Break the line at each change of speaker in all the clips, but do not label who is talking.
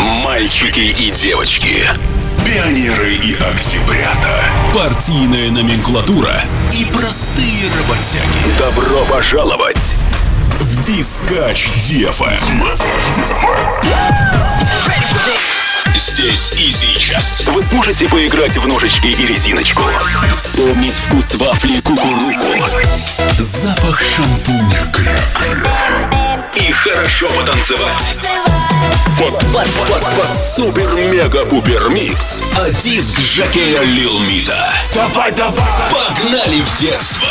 Мальчики и девочки. Пионеры и октябрята. Партийная номенклатура и простые работяги. Добро пожаловать в Дискач DFM. Здесь и сейчас вы сможете поиграть в ножички и резиночку, вспомнить вкус вафли кукуруку, запах шампуня кракера и хорошо потанцевать. Под, под, под, под супер-мега-пупер микс. А диск Жакея Лил Мита. Давай, давай! Погнали в детство!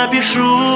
Напишу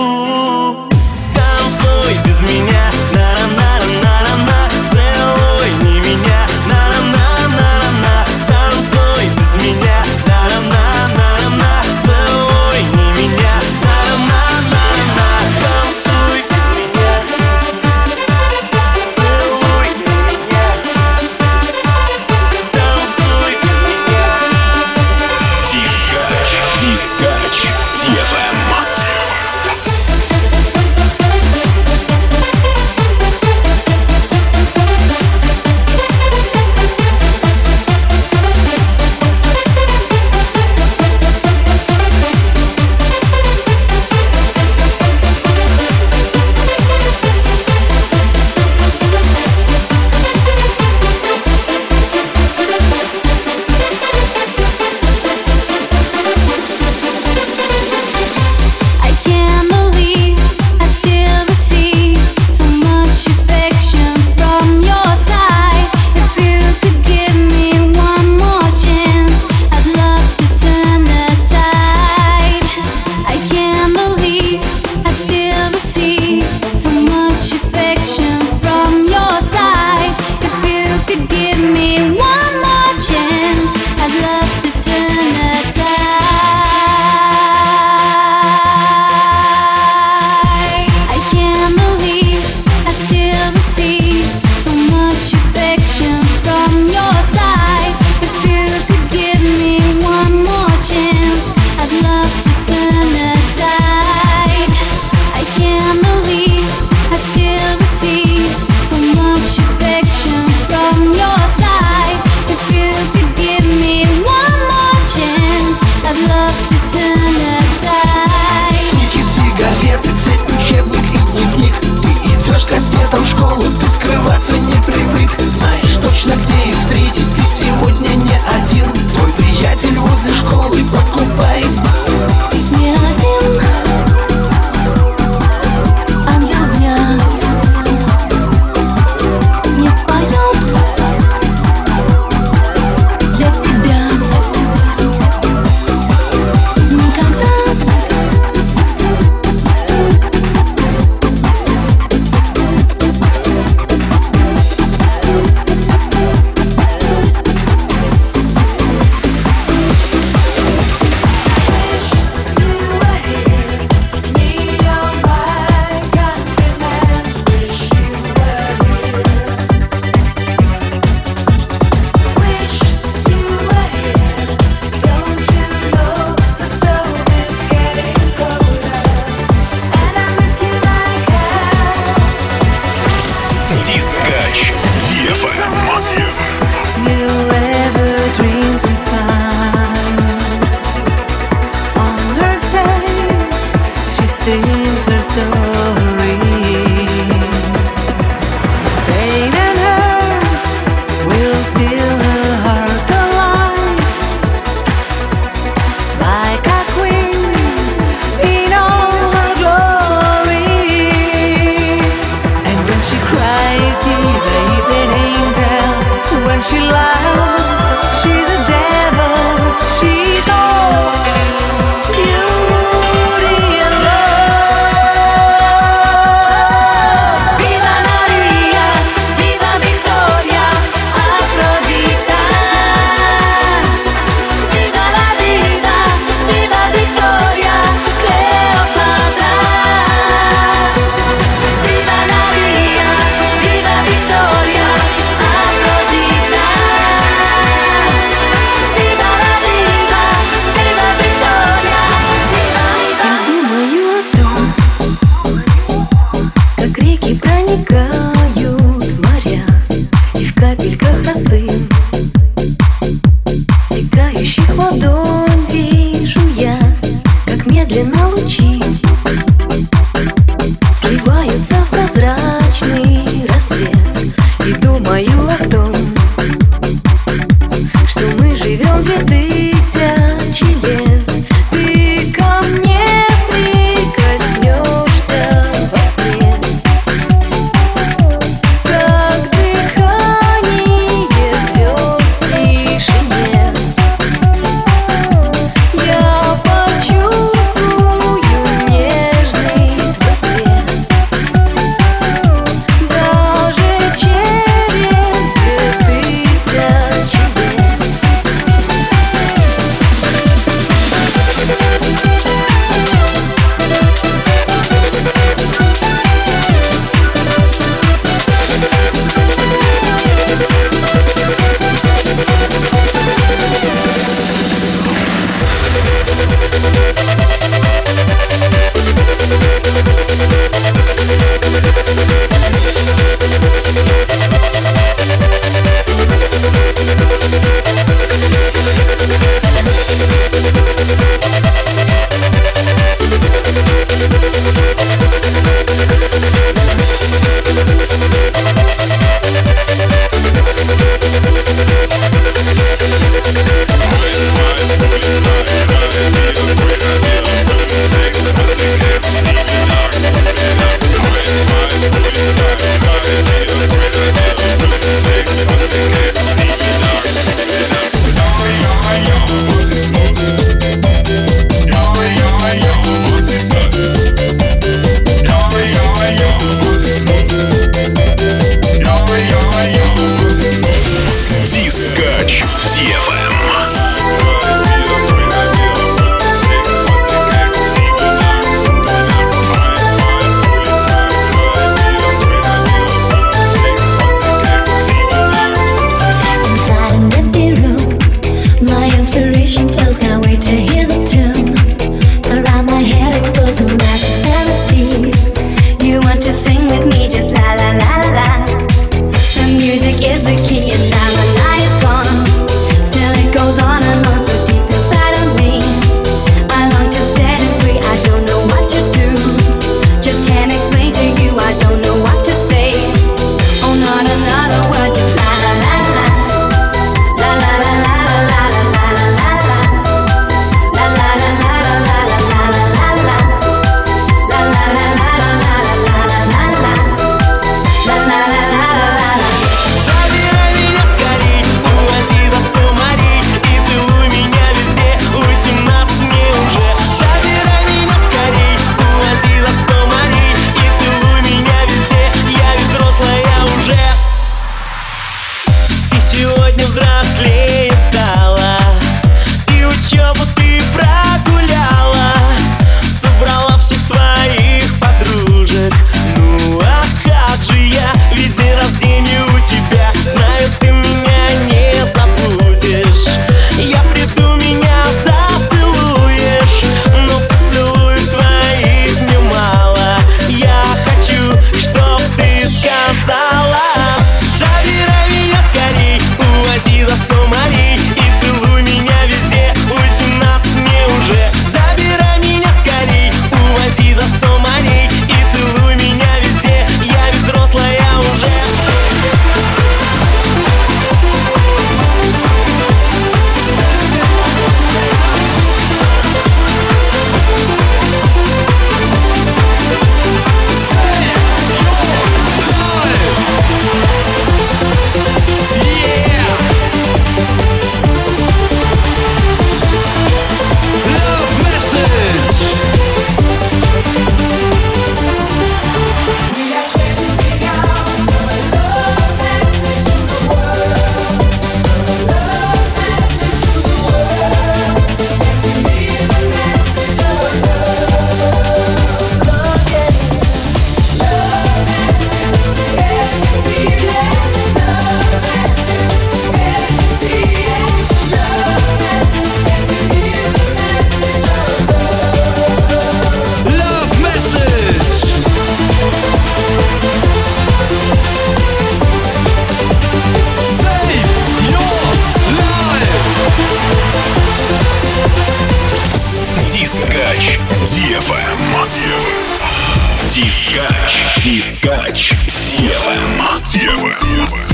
Дискач. Дискач. Севен. Севен.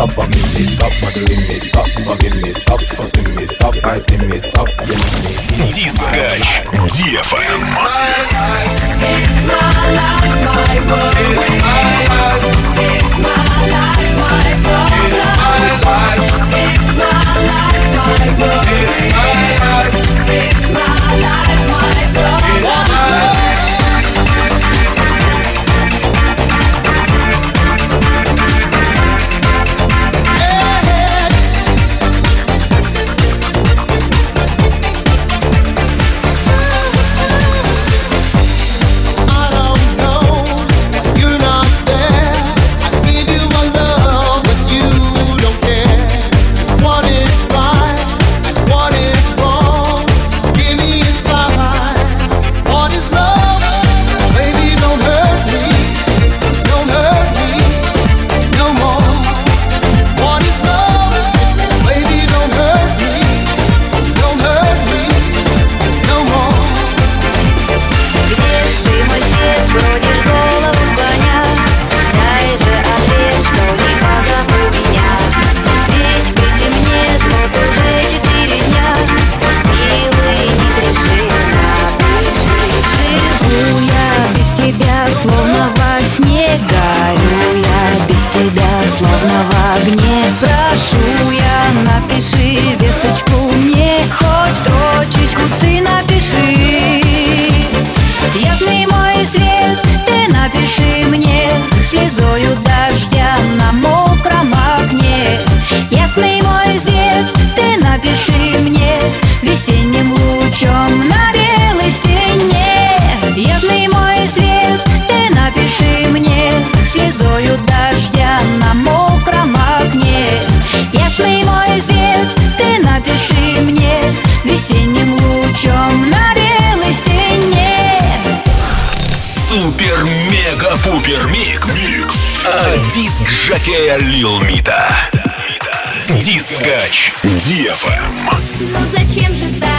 stop bugging me, stop bothering me, stop bugging me, stop fussing me, stop fighting me, stop yelling me.
DFM. It's my
life, my world. жокея Лил Мита. Дискач DFM.
Ну зачем же
так?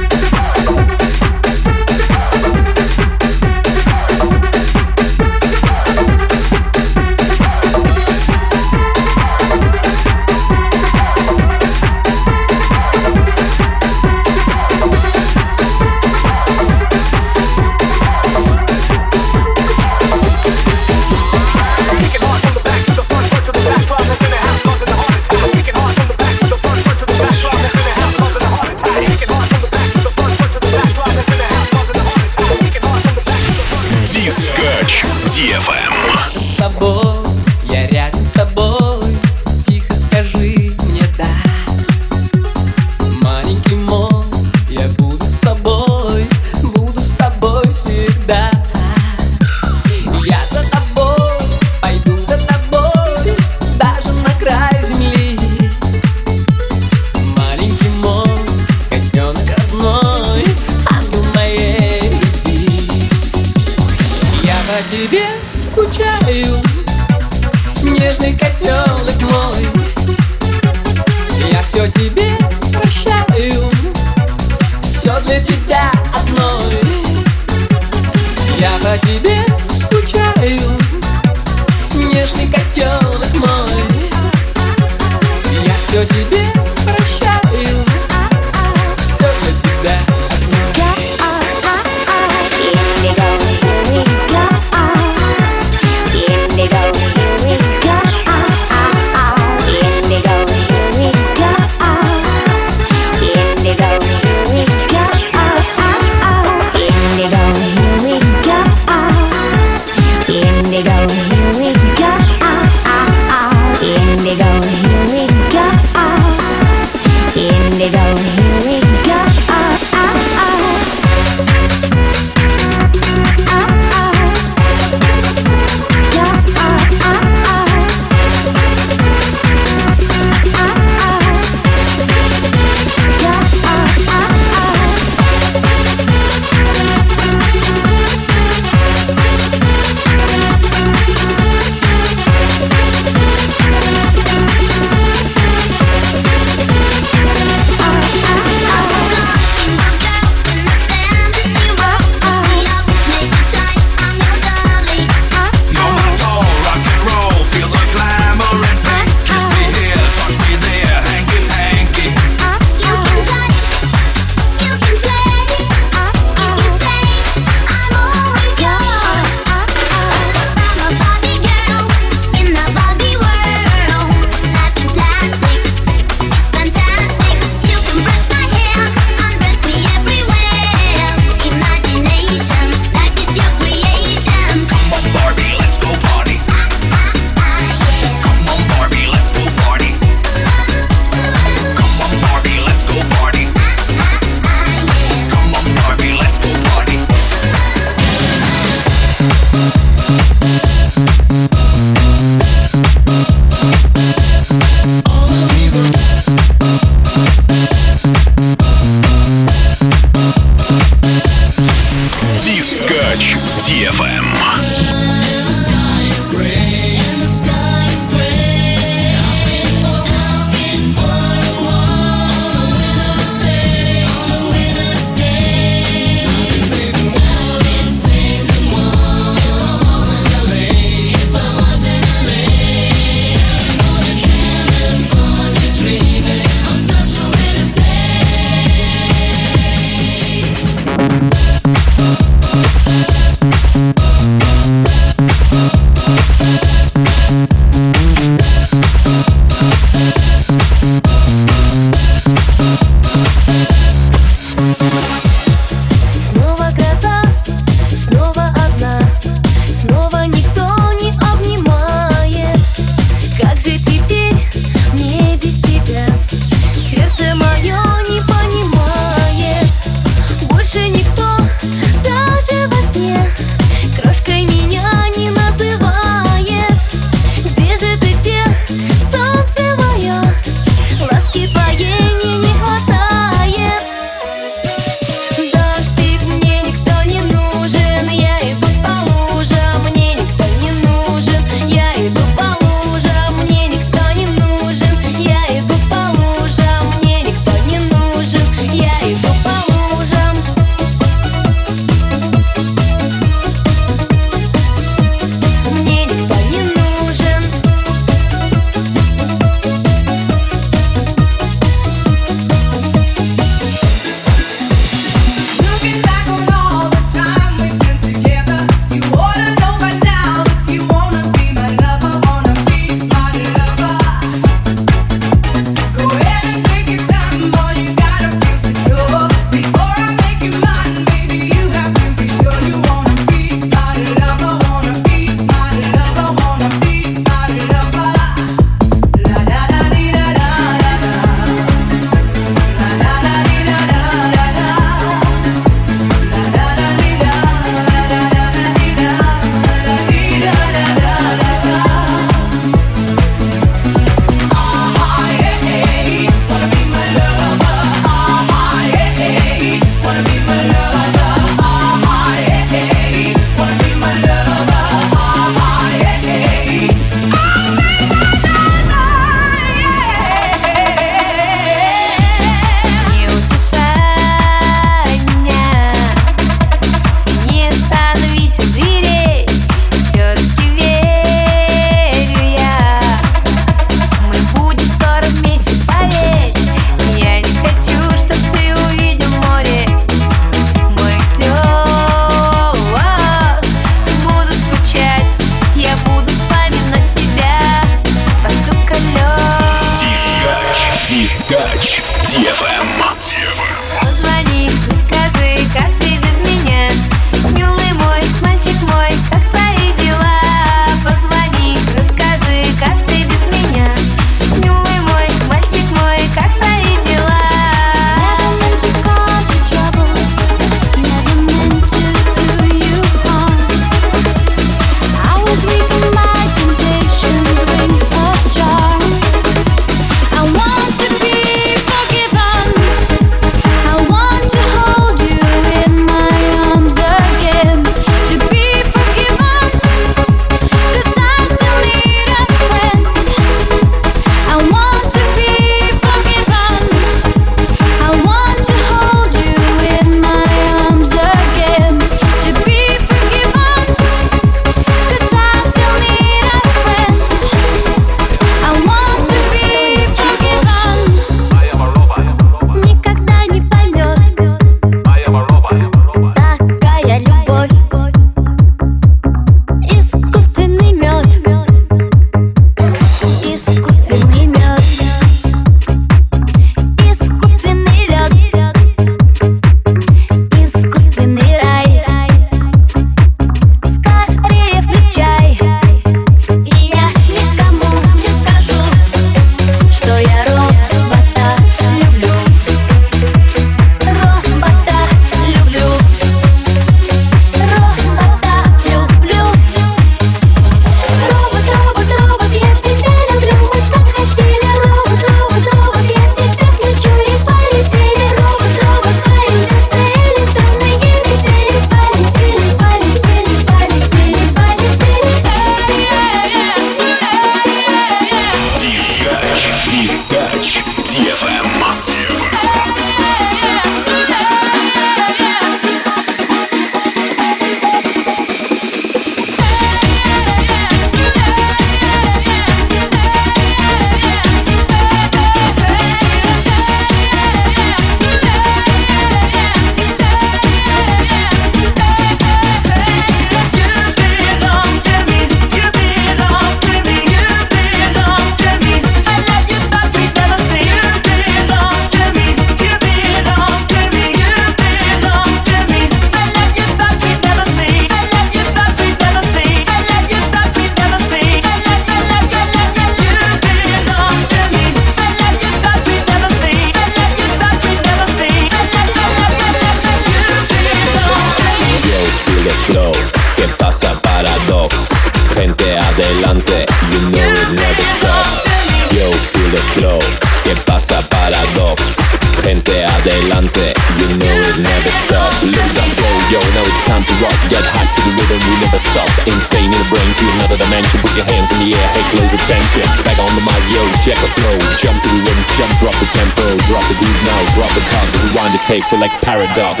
Rock.
Get high to the rhythm, we never stop. Insane in the brain to another dimension. Put your hands in the air, hey, close attention. Back on the mic, yo, check the flow. Jump to the rhythm, jump, drop the tempo. Drop the beat now, drop the cards, rewind the tape, like paradox.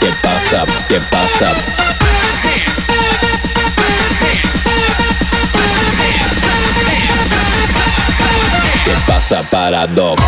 ¿Qué pasa? ¿Qué pasa? ¿Qué pasa paradox?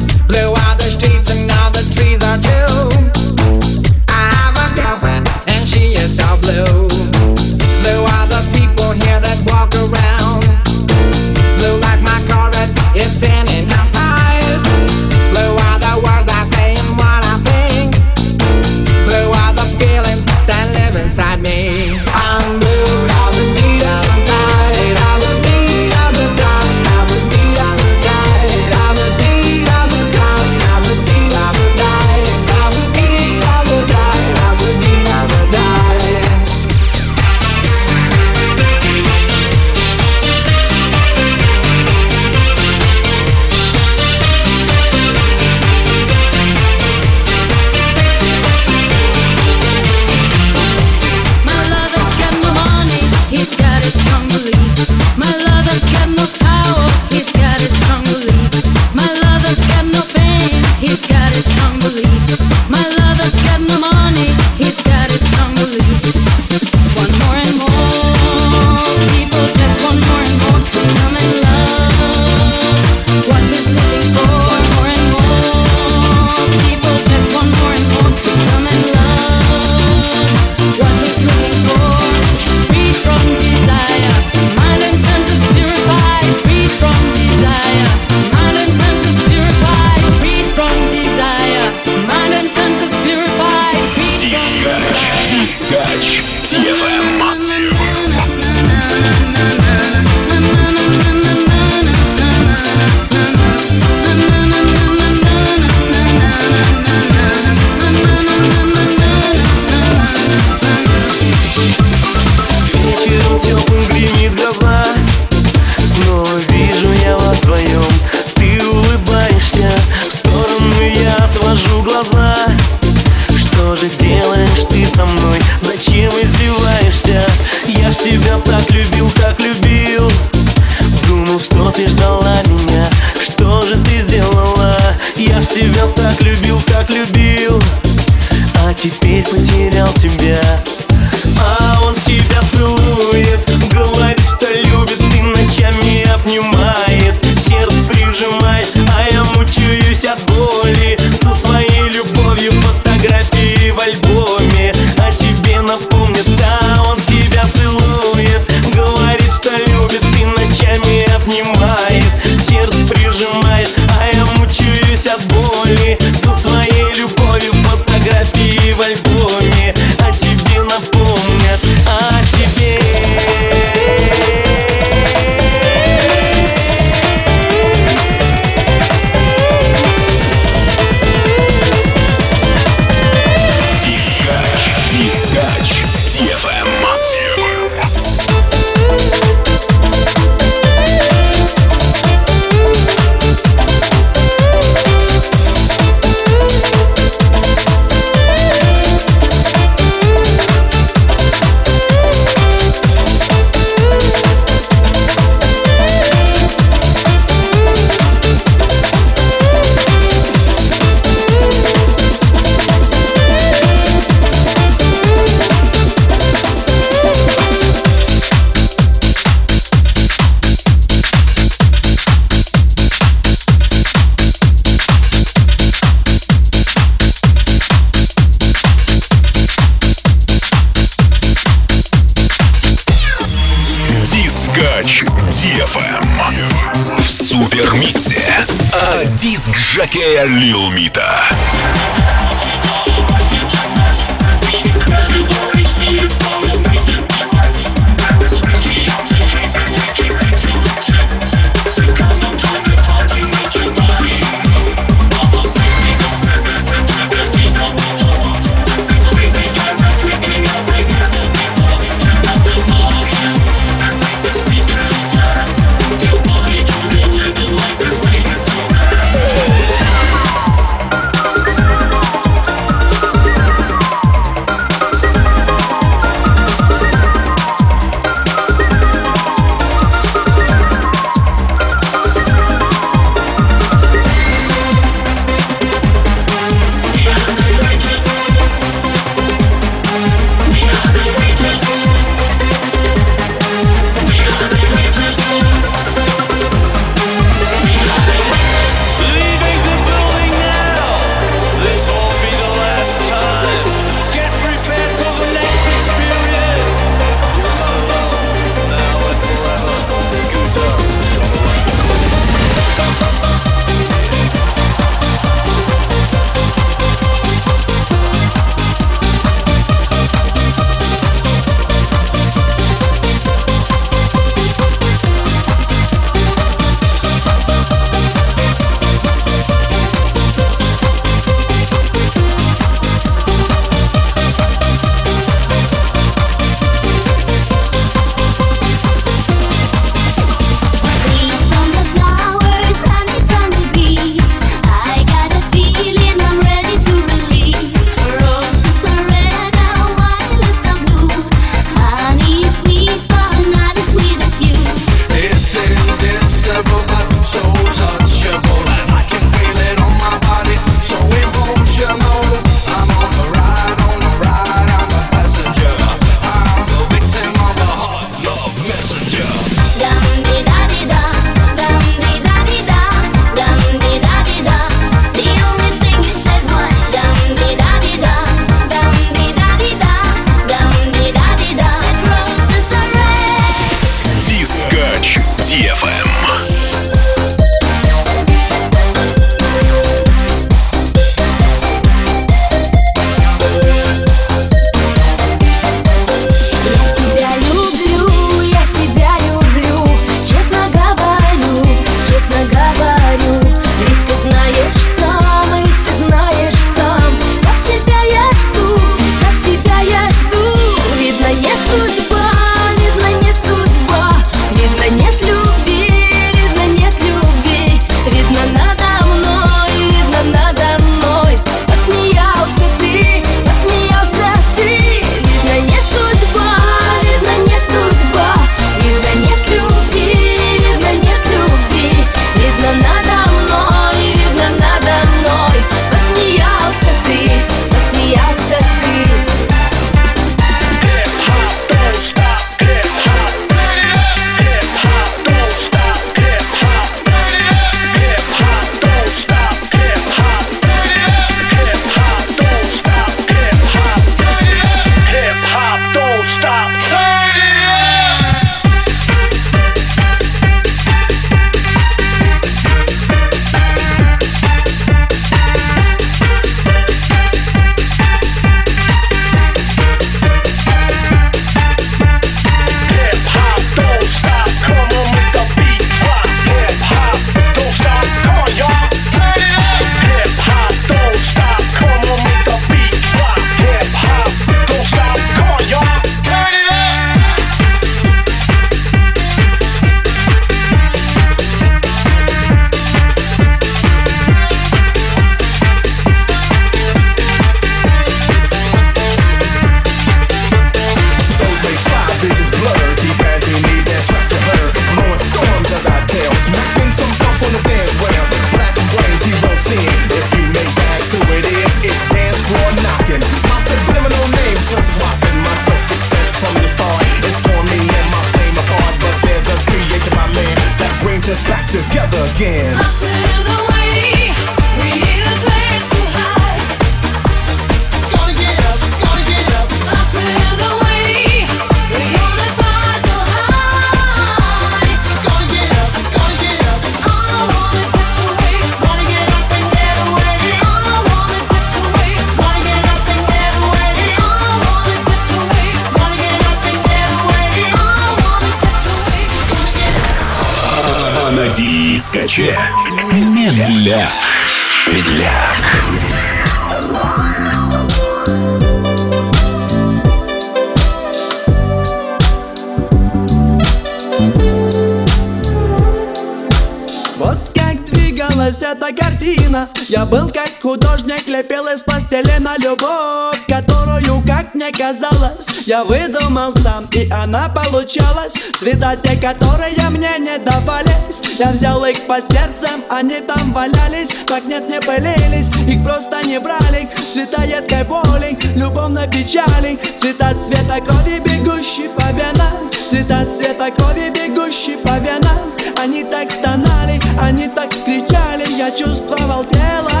Вот как двигалась эта картина. Я был как художник, лепил из пластилина любовь Которую, как мне казалось, я выдумал сам. И она получалась Цвета те, которые мне не давались. Я взял их под сердцем, они там валялись Так нет, не пылились, их просто не брали Цвета едкой боли, любовной печали Цвета цвета крови, бегущей по венам. Цвета цвета крови, бегущей по венам. Они так стонали, они так кричали. Я чувствовал телом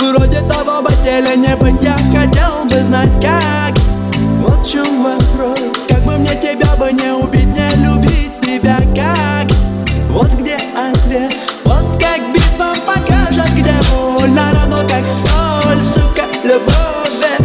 Вроде того бы быть. Я хотел бы знать как. Вот в чем вопрос. Как бы мне тебя бы не убить, не любить тебя как? Вот где ответ. Вот как битва покажет, где больно Рано как соль, сука, любовь.